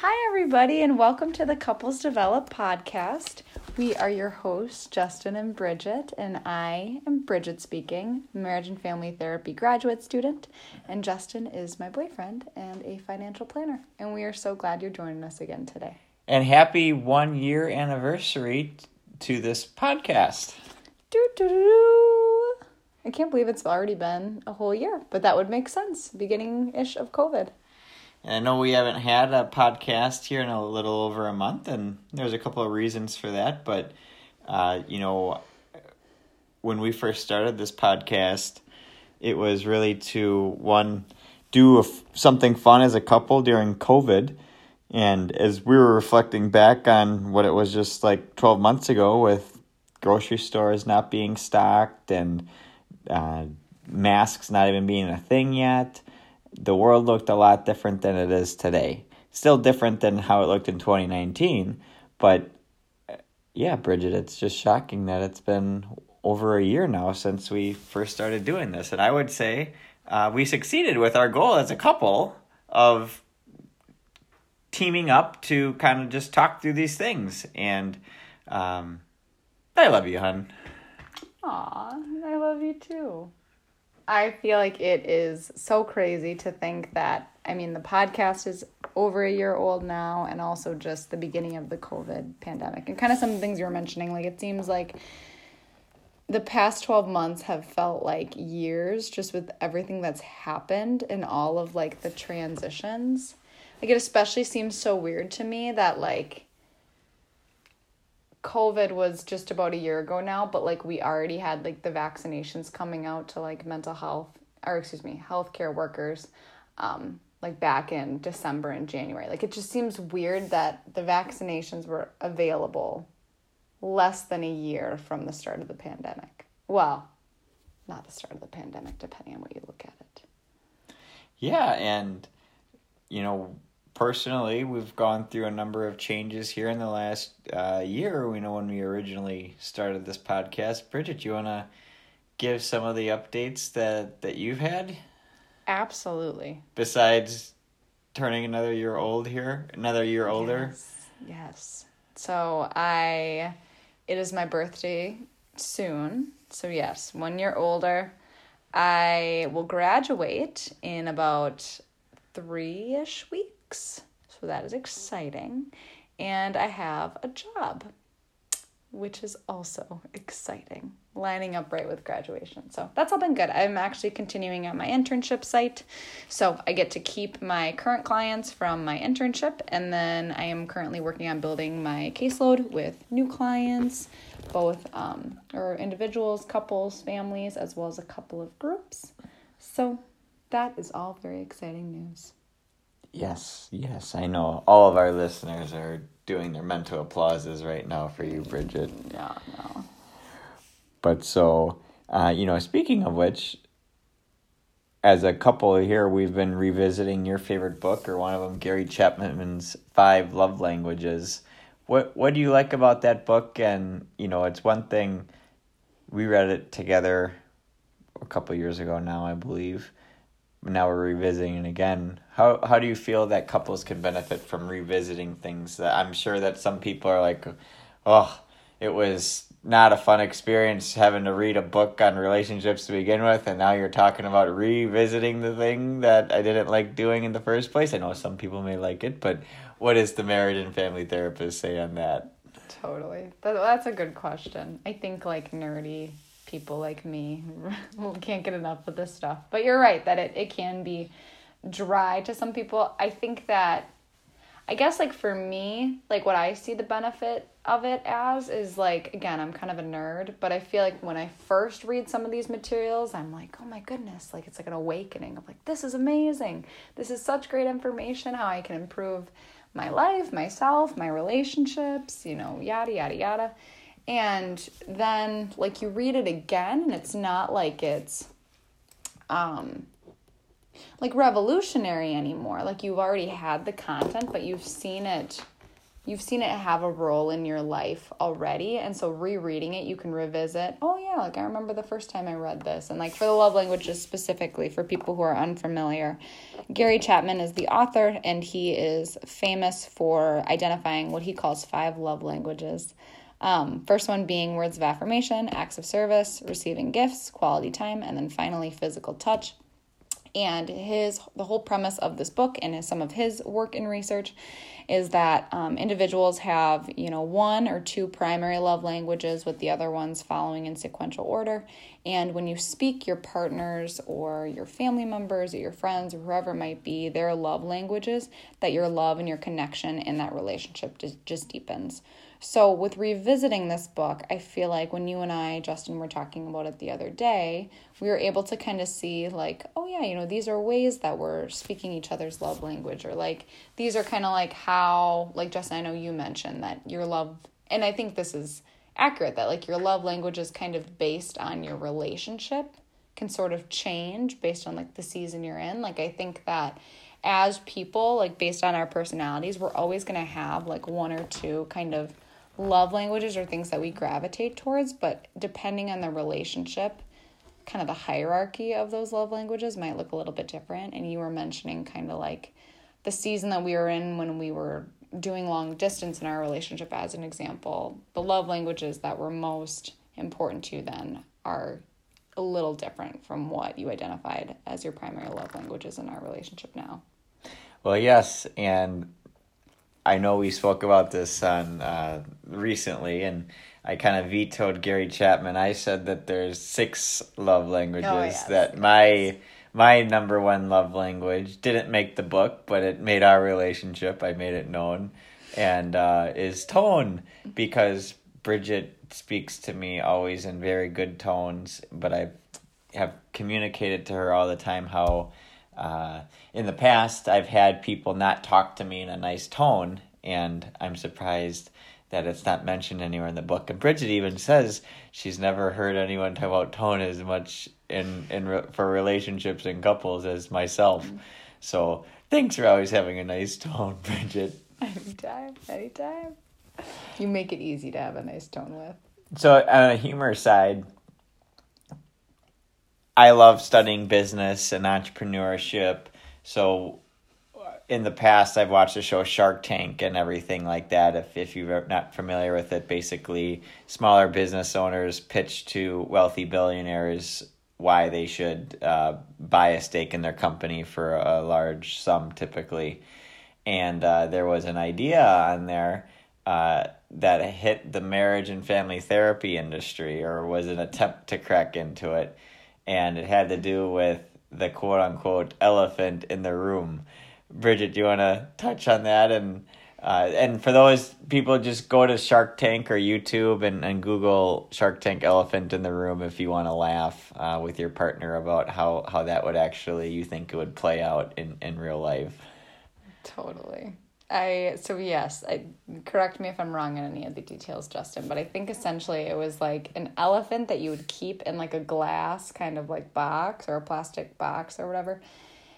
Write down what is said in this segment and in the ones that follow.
Hi, everybody, and welcome to the Couples Develop podcast. We are your hosts, Justin and Bridget, and I am Bridget speaking, marriage and family therapy graduate student, and Justin is my boyfriend and a financial planner. And we are so glad you're joining us again today. And happy one year anniversary to this podcast. Doo, doo, doo. I can't believe it's already been a whole year, but that would make sense, beginning ish of COVID. And I know we haven't had a podcast here in a little over a month, and there's a couple of reasons for that. But, uh, you know, when we first started this podcast, it was really to one do something fun as a couple during COVID. And as we were reflecting back on what it was just like 12 months ago with grocery stores not being stocked and uh, masks not even being a thing yet, the world looked a lot different than it is today. Still different than how it looked in 2019, but yeah, Bridget, it's just shocking that it's been over a year now since we first started doing this. And I would say uh, we succeeded with our goal as a couple of teaming up to kind of just talk through these things. And um, I love you, hun. Aw, I love you too. I feel like it is so crazy to think that, I mean, the podcast is over a year old now, and also just the beginning of the COVID pandemic. And kind of some of the things you were mentioning, like it seems like the past 12 months have felt like years just with everything that's happened and all of like the transitions. Like it especially seems so weird to me that like COVID was just about a year ago now, but like we already had like the vaccinations coming out to like mental health or excuse me, healthcare workers um like back in December and January. Like it just seems weird that the vaccinations were available less than a year from the start of the pandemic. Well, not the start of the pandemic depending on what you look at it. Yeah, and you know, personally, we've gone through a number of changes here in the last uh, year. We know when we originally started this podcast. Bridget, you want to give some of the updates that, that you've had? Absolutely. Besides turning another year old here, another year older? Yes. yes. So I, it is my birthday soon. So, yes, one year older. I will graduate in about three ish weeks weeks. So that is exciting. And I have a job, which is also exciting, lining up right with graduation. So that's all been good. I'm actually continuing at my internship site. So I get to keep my current clients from my internship. And then I am currently working on building my caseload with new clients, both um, or individuals, couples, families, as well as a couple of groups. So that is all very exciting news. Yes, yes, I know. All of our listeners are doing their mental applauses right now for you, Bridget. Yeah, no. But so, uh, you know, speaking of which, as a couple here, we've been revisiting your favorite book, or one of them, Gary Chapman's Five Love Languages. What What do you like about that book? And you know, it's one thing. We read it together a couple years ago now, I believe now we're revisiting it again. How how do you feel that couples can benefit from revisiting things that I'm sure that some people are like, oh, it was not a fun experience having to read a book on relationships to begin with, and now you're talking about revisiting the thing that I didn't like doing in the first place. I know some people may like it, but what does the marriage and family therapist say on that? Totally, that's a good question. I think like nerdy people like me can't get enough of this stuff. But you're right that it, it can be dry to some people. I think that I guess like for me, like what I see the benefit of it as is like again, I'm kind of a nerd, but I feel like when I first read some of these materials, I'm like, "Oh my goodness, like it's like an awakening of like this is amazing. This is such great information how I can improve my life, myself, my relationships, you know, yada yada yada." and then like you read it again and it's not like it's um like revolutionary anymore like you've already had the content but you've seen it you've seen it have a role in your life already and so rereading it you can revisit oh yeah, like I remember the first time I read this. And like for the love languages specifically, for people who are unfamiliar, Gary Chapman is the author and he is famous for identifying what he calls five love languages. Um, first one being words of affirmation, acts of service, receiving gifts, quality time, and then finally physical touch. And his the whole premise of this book and some of his work and research is that um, individuals have you know one or two primary love languages with the other ones following in sequential order. And when you speak your partners or your family members or your friends or whoever it might be their love languages that your love and your connection in that relationship just, just deepens so, with revisiting this book, I feel like when you and I, Justin, were talking about it the other day, we were able to kind of see, like, oh, yeah, you know, these are ways that we're speaking each other's love language, or like, these are kind of like how, like, Justin, I know you mentioned that your love, and I think this is accurate, that like your love language is kind of based on your relationship, can sort of change based on like the season you're in. Like, I think that as people, like, based on our personalities, we're always going to have like one or two kind of love languages are things that we gravitate towards, but depending on the relationship, kind of the hierarchy of those love languages might look a little bit different. And you were mentioning kind of like the season that we were in when we were doing long distance in our relationship, as an example. The love languages that were most important to you then are a little different from what you identified as your primary love languages in our relationship now. Well, yes, and I know we spoke about this on uh, recently, and I kind of vetoed Gary Chapman. I said that there's six love languages. Oh, yes. That my my number one love language didn't make the book, but it made our relationship. I made it known, and uh, is tone because Bridget speaks to me always in very good tones. But I have communicated to her all the time how uh, in the past, I've had people not talk to me in a nice tone, and I'm surprised that it's not mentioned anywhere in the book. And Bridget even says she's never heard anyone talk about tone as much in in for relationships and couples as myself. Mm-hmm. So thanks for always having a nice tone, Bridget. Anytime, anytime. You make it easy to have a nice tone with. So on a humor side, I love studying business and entrepreneurship. So in the past, I've watched the show Shark Tank and everything like that. If if you're not familiar with it, basically smaller business owners pitch to wealthy billionaires why they should uh, buy a stake in their company for a large sum, typically. And uh, there was an idea on there uh, that hit the marriage and family therapy industry, or was an attempt to crack into it and it had to do with the quote unquote elephant in the room. Bridget, do you want to touch on that? And uh, and for those people, just go to Shark Tank or YouTube and, and Google Shark Tank elephant in the room if you want to laugh uh, with your partner about how, how that would actually, you think it would play out in, in real life. Totally. I so yes, I correct me if I'm wrong in any of the details, Justin, but I think essentially it was like an elephant that you would keep in like a glass kind of like box or a plastic box or whatever.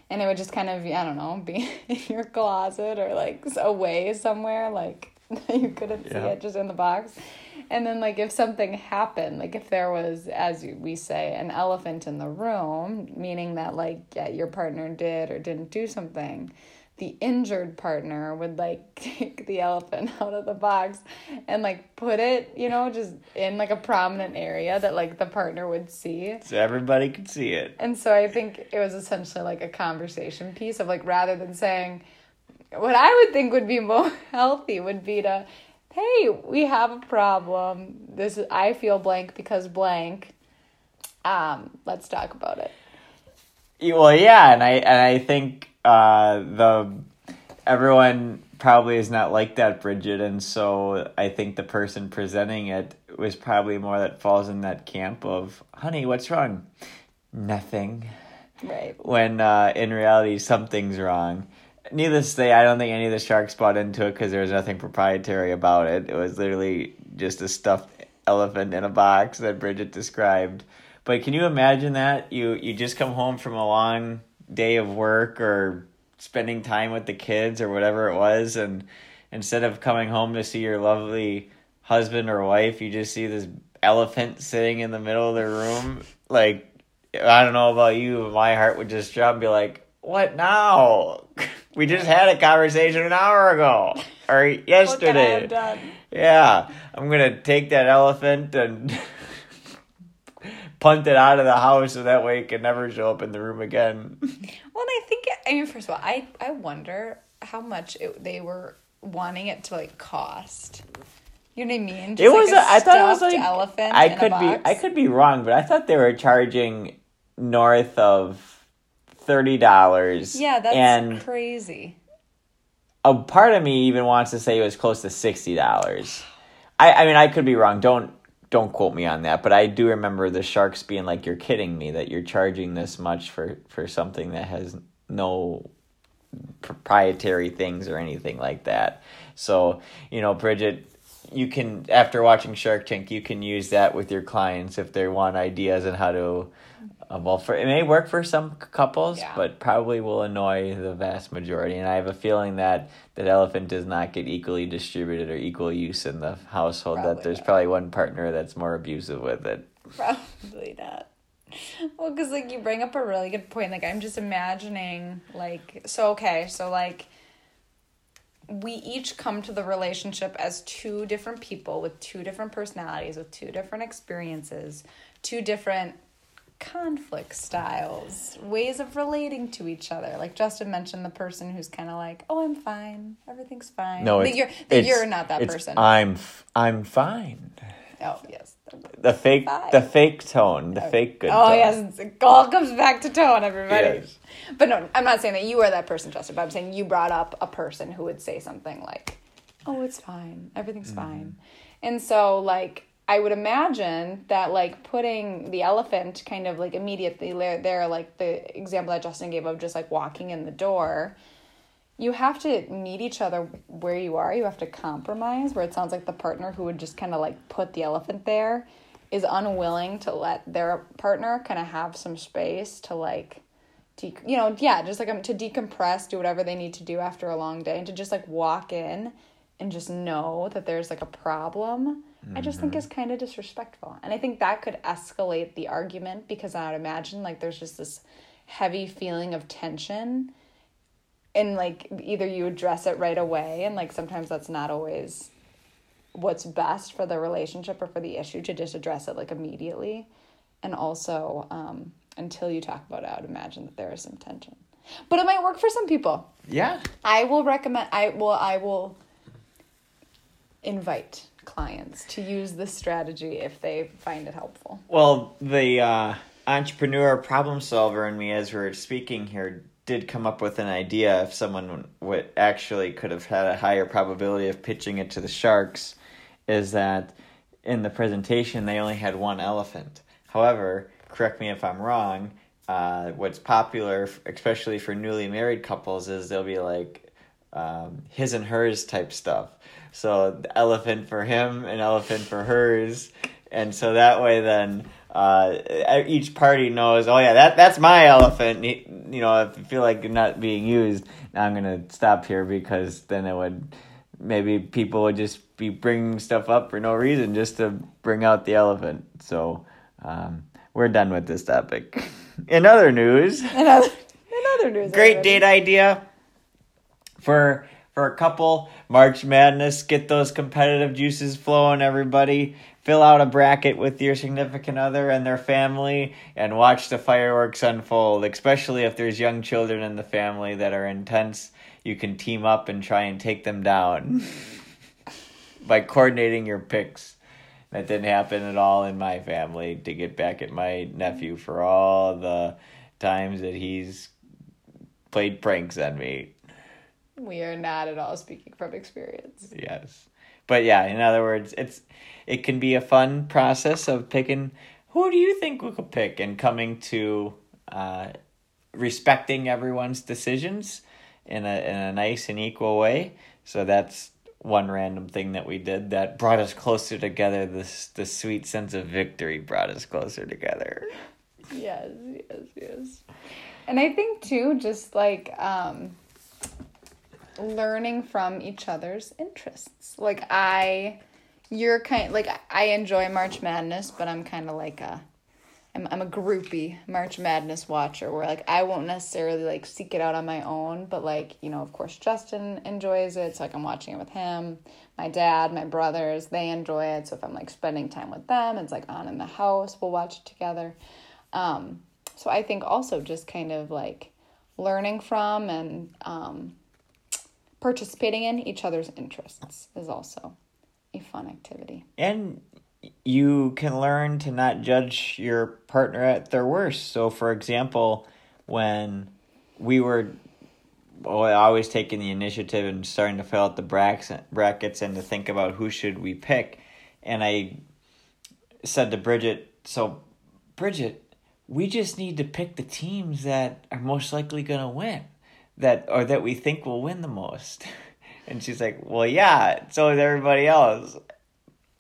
And it would just kind of, I don't know, be in your closet or like away somewhere, like you couldn't yeah. see it just in the box. And then, like, if something happened, like if there was, as we say, an elephant in the room, meaning that, like, yeah, your partner did or didn't do something, the injured partner would like take the elephant out of the box and like put it, you know, just in like a prominent area that like the partner would see. So everybody could see it. And so I think it was essentially like a conversation piece of like rather than saying what I would think would be more healthy would be to hey, we have a problem. This is I feel blank because blank. Um, let's talk about it. Well, yeah, and I and I think uh, the everyone probably is not like that, Bridget, and so I think the person presenting it was probably more that falls in that camp of, "Honey, what's wrong?" Nothing. Right. When uh, in reality, something's wrong. Needless to say, I don't think any of the sharks bought into it because there was nothing proprietary about it. It was literally just a stuffed elephant in a box that Bridget described. But can you imagine that you you just come home from a long day of work or spending time with the kids or whatever it was and instead of coming home to see your lovely husband or wife you just see this elephant sitting in the middle of the room, like I don't know about you, but my heart would just drop and be like, "What now? We just had a conversation an hour ago or What could I yesterday." Yeah, I'm gonna take that elephant and punt it out of the house so that way it can never show up in the room again. Well, and I think I mean, first of all, I I wonder how much it, they were wanting it to like cost. You know what I mean? Just it was. like a, I thought it was like elephant. I could be. I could be wrong, but I thought they were charging north of thirty dollars. Yeah, that's and crazy. a part of me even wants to say it was close to sixty dollars. I. I mean, I could be wrong. Don't. Don't quote me on that, but I do remember the sharks being like, "You're kidding me that you're charging this much for for something that has no proprietary things or anything like that." So you know, Bridget, you can after watching Shark Tank, you can use that with your clients if they want ideas on how to. Uh, well, for it may work for some couples, Yeah. but probably will annoy the vast majority. And I have a feeling that that elephant does not get equally distributed or equal use in the household. Probably that there's not. probably one partner that's more abusive with it. Probably not. Well, because like you bring up a really good point. Like I'm just imagining, like, so okay, so like we each come to the relationship as two different people with two different personalities, with two different experiences, two different conflict styles, ways of relating to each other. Like Justin mentioned, the person who's kind of like, "Oh, I'm fine, everything's fine." No, that you're that you're not that it's, person. I'm f- I'm fine. oh yes. The fake the fake tone, the fake good. Oh tone. yes, it all comes back to tone, everybody. Yes. But no, I'm not saying that you are that person, Justin. But I'm saying you brought up a person who would say something like, "Oh, it's fine, everything's Mm-hmm. fine," and so like I would imagine that like putting the elephant kind of like immediately there, there like the example that Justin gave of just like walking in the door. You have to meet each other where you are. You have to compromise. Where it sounds like the partner who would just kind of like put the elephant there is unwilling to let their partner kind of have some space to like de- you know yeah just like um, to decompress do whatever they need to do after a long day and to just like walk in and just know that there's like a problem i just think is kind of disrespectful. And i think that could escalate the argument because i would imagine like there's just this heavy feeling of tension and like either you address it right away and like sometimes that's not always what's best for the relationship or for the issue to just address it like immediately. And also um, until you talk about it i would imagine that there is some tension. But it might work for some people. Yeah. i will recommend i will i will invite clients to use this strategy if they find it helpful. Well, the uh, entrepreneur problem solver in me, as we're speaking here, did come up with an idea if someone would actually could have had a higher probability of pitching it to the sharks, is that in the presentation they only had one elephant. However, correct me if I'm wrong. Uh, what's popular, especially for newly married couples, is they'll be like um, his and hers type stuff. So the elephant for him, an elephant for hers, and so that way then uh, each party knows. Oh yeah, that that's my elephant. You know, if you feel like not being used, I'm gonna stop here because then it would maybe people would just be bringing stuff up for no reason just to bring out the elephant. So um, we're done with this topic. In other news. in other, in other news Great everybody. date idea for for a couple. March Madness, get those competitive juices flowing, everybody. Fill out a bracket with your significant other and their family and watch the fireworks unfold, especially if there's young children in the family that are intense. You can team up and try and take them down by coordinating your picks. That didn't happen at all in my family to get back at my nephew for all the times that he's played pranks on me. we are not at all speaking from experience Yes. But yeah, in other words, it's it can be a fun process of picking who do you think we could pick and coming to uh, respecting everyone's decisions in a in a nice and equal way. So that's one random thing that we did that brought us closer together. This the sweet sense of victory brought us closer together. yes yes yes and i think too just like um learning from each other's interests like i you're kind like I enjoy March Madness, but I'm kind of like a I'm I'm a groupie March Madness watcher where like I won't necessarily like seek it out on my own, but like, you know, of course Justin enjoys it, so like I'm watching it with him. My dad, my brothers, they enjoy it. So if I'm like spending time with them, it's like on in the house, we'll watch it together. Um so I think also just kind of like learning from and um participating in each other's interests is also a fun activity. And you can learn to not judge your partner at their worst. So, for example, when we were always taking the initiative and starting to fill out the brackets and to think about who should we pick, and I said to Bridget, "So, Bridget, we just need to pick the teams that are most likely going to win, that or that we think will win the most." And she's like, "Well, yeah, so is everybody else."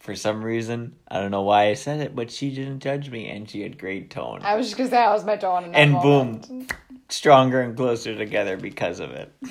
For some reason. I don't know why I said it, but she didn't judge me and she had great tone. I was just gonna say that was my tone. and moment. boom, stronger and closer together because of it.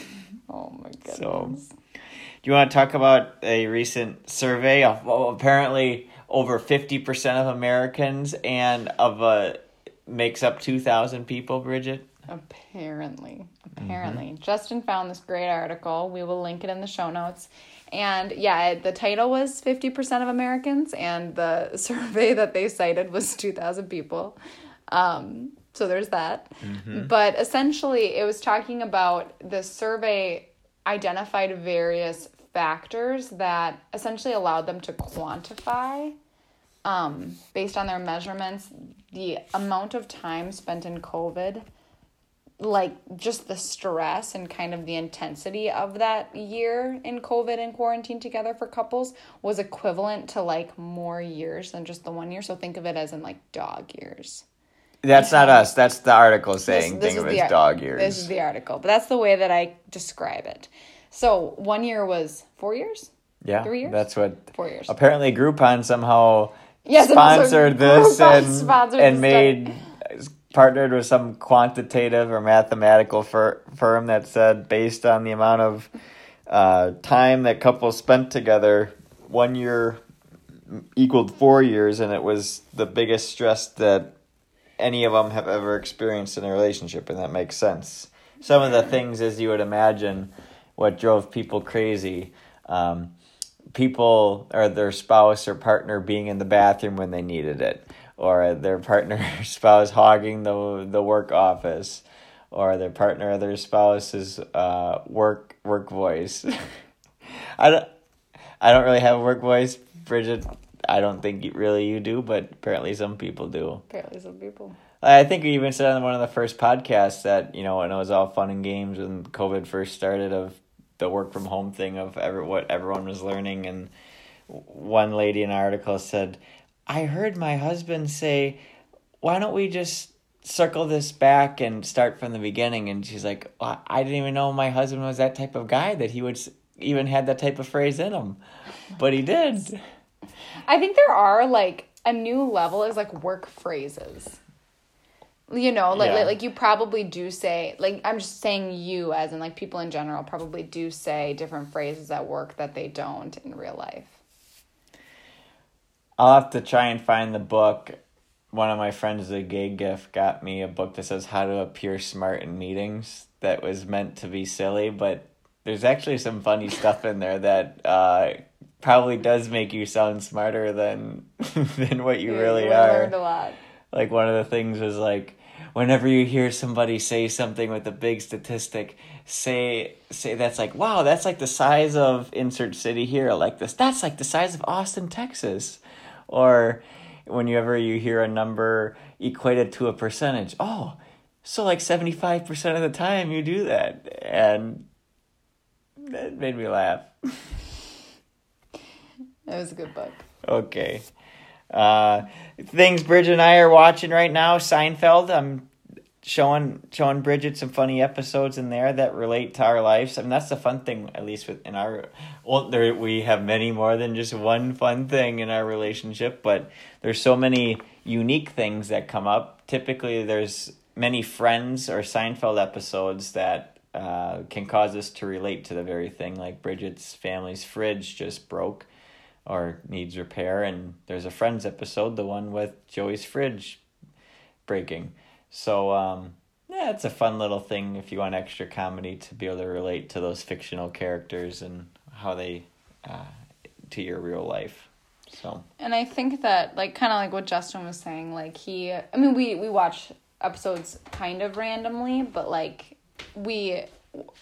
Oh my goodness. So, do you want to talk about a recent survey of well, apparently over 50% of Americans and of a makes up 2,000 people, Bridget? Apparently. Apparently. Mm-hmm. Justin found this great article. We will link it in the show notes. And yeah, the title was 50% of Americans, and the survey that they cited was 2,000 people. Um, so there's that. Mm-hmm. But essentially, it was talking about the survey identified various factors that essentially allowed them to quantify, um, based on their measurements, the amount of time spent in COVID like just the stress and kind of the intensity of that year in COVID and quarantine together for couples was equivalent to like more years than just the one year. So think of it as in like dog years. That's not us. That's the article saying this, this think of it as dog years. This is the article, but that's the way that I describe it. So one year was four years. Yeah, three years. That's what. Four years. Apparently, Groupon somehow yes, sponsored this and sponsored and made partnered with some quantitative or mathematical fir- firm that said based on the amount of uh, time that couples spent together, one year equaled four years, and it was the biggest stress that any of them have ever experienced in a relationship, and that makes sense. Some of the things, as you would imagine, what drove people crazy. Um, people or their spouse or partner being in the bathroom when they needed it or their partner spouse hogging the the work office or their partner or their spouse's uh, work work voice. I don't I don't really have a work voice, Bridget. I don't think really you do, but apparently some people do. Apparently some people. I think we even said on one of the first podcasts that you know when it was all fun and games when COVID first started of the work from home thing of ever what everyone was learning and one lady in an article said I heard my husband say, why don't we just circle this back and start from the beginning? And she's like, well, I didn't even know my husband was that type of guy that he would even had that type of phrase in him. But he did. I think there are like a new level is like work phrases. You know, like, yeah. like like you probably do say like I'm just saying you as in like people in general probably do say different phrases at work that they don't in real life. I'll have to try and find the book. One of my friends, a gay gift, got me a book that says how to appear smart in meetings. That was meant to be silly, but there's actually some funny stuff in there that uh, probably does make you sound smarter than than what you yeah, really you are. Learned a lot. Like one of the things was like whenever you hear somebody say something with a big statistic, say say that's like wow, that's like the size of insert city here, like this. That's like the size of Austin, Texas or whenever you hear a number equated to a percentage, oh, so like 75% of the time you do that. And that made me laugh. That was a good book. Okay. Uh, things Bridge and I are watching right now Seinfeld. I'm showing showing Bridget some funny episodes in there that relate to our lives. I mean, that's the fun thing, at least with in our well, there we have many more than just one fun thing in our relationship, but there's so many unique things that come up. Typically, there's many Friends or Seinfeld episodes that uh, can cause us to relate to the very thing. Like Bridget's family's fridge just broke. or needs repair. And there's a Friends episode, the one with Joey's fridge breaking. So, um, yeah, it's a fun little thing if you want extra comedy to be able to relate to those fictional characters and how they uh, to your real life. So, And I think that like kind of like what Justin was saying, like he I mean we we watch episodes kind of randomly, but like we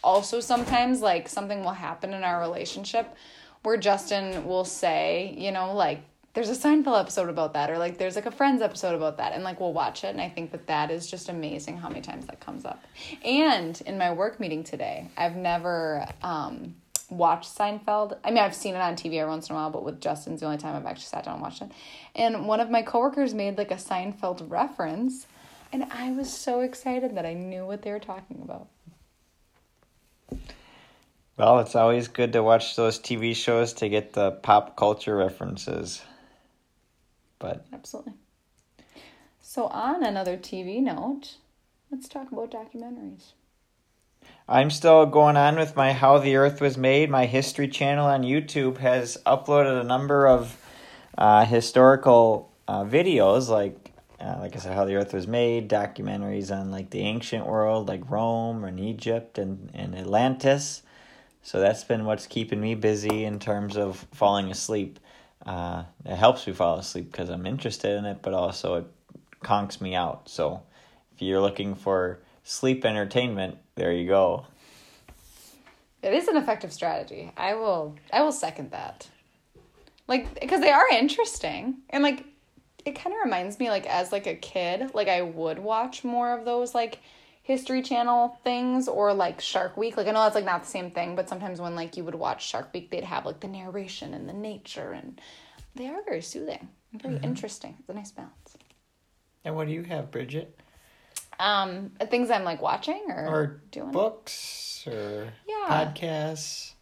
also sometimes like something will happen in our relationship where Justin will say, you know, like there's a Seinfeld episode about that or like there's like a Friends episode about that and like we'll watch it and I think that that is just amazing how many times that comes up. And in my work meeting today, I've never um watched Seinfeld. I mean, I've seen it on TV every once in a while, but with Justin's the only time I've actually sat down and watched it. And one of my coworkers made like a Seinfeld reference, and I was so excited that I knew what they were talking about. well, it's always good to watch those TV shows to get the pop culture references. But Absolutely. So, on another TV note, let's talk about documentaries. I'm still going on with my How the Earth Was Made. My History channel on YouTube has uploaded a number of uh, historical uh, videos, like uh, like I said, How the Earth Was Made, documentaries on like the ancient world, like Rome and Egypt and, and Atlantis. So that's been what's keeping me busy in terms of falling asleep. Uh, it helps me fall asleep because I'm interested in it, but also it conks me out. So if you're looking for sleep entertainment, there you go. It is an effective strategy. I will I will second that. Like because they are interesting and like it kind of reminds me like as like a kid, like I would watch more of those like History Channel things or like Shark Week. Like I know that's like not the same thing, but sometimes when like you would watch Shark Week, they'd have like the narration and the nature and they are very soothing and very interesting. It's a nice balance. And what do you have, Bridget? Um, things I'm like watching or, Or doing. books or Yeah. podcasts?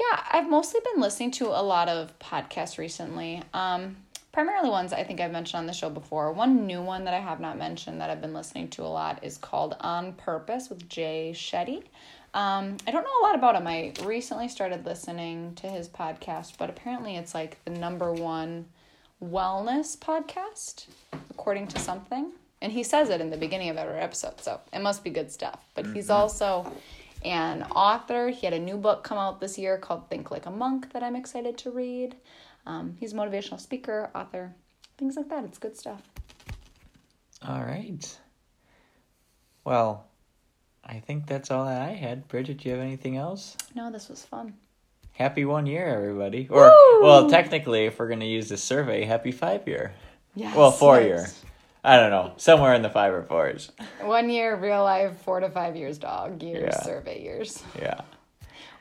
Yeah, I've mostly been listening to a lot of podcasts recently. Um, primarily ones I think I've mentioned on the show before. One new one that I have not mentioned that I've been listening to a lot is called On Purpose with Jay Shetty. Um, I don't know a lot about him. I recently started listening to his podcast, but apparently it's like the number one wellness podcast, according to something. And he says it in the beginning of every episode, so it must be good stuff. But he's also an author. He had a new book come out this year called Think Like a Monk that I'm excited to read. Um, he's a motivational speaker, author, things like that. It's good stuff. All right. Well, I think that's all that I had. Bridget, do you have anything else? No, this was fun. Happy one year, everybody. Or, well, technically, if we're going to use this survey, happy five year. Yes. Well, four yes. year. I don't know. Somewhere in the five or fours. One year, real life, four to five years, dog years, Yeah. survey years. Yeah.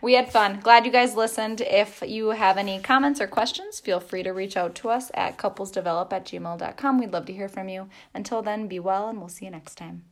We had fun. Glad you guys listened. If you have any comments or questions, feel free to reach out to us at couplesdevelop at gmail.com. We'd love to hear from you. Until then, be well, and we'll see you next time.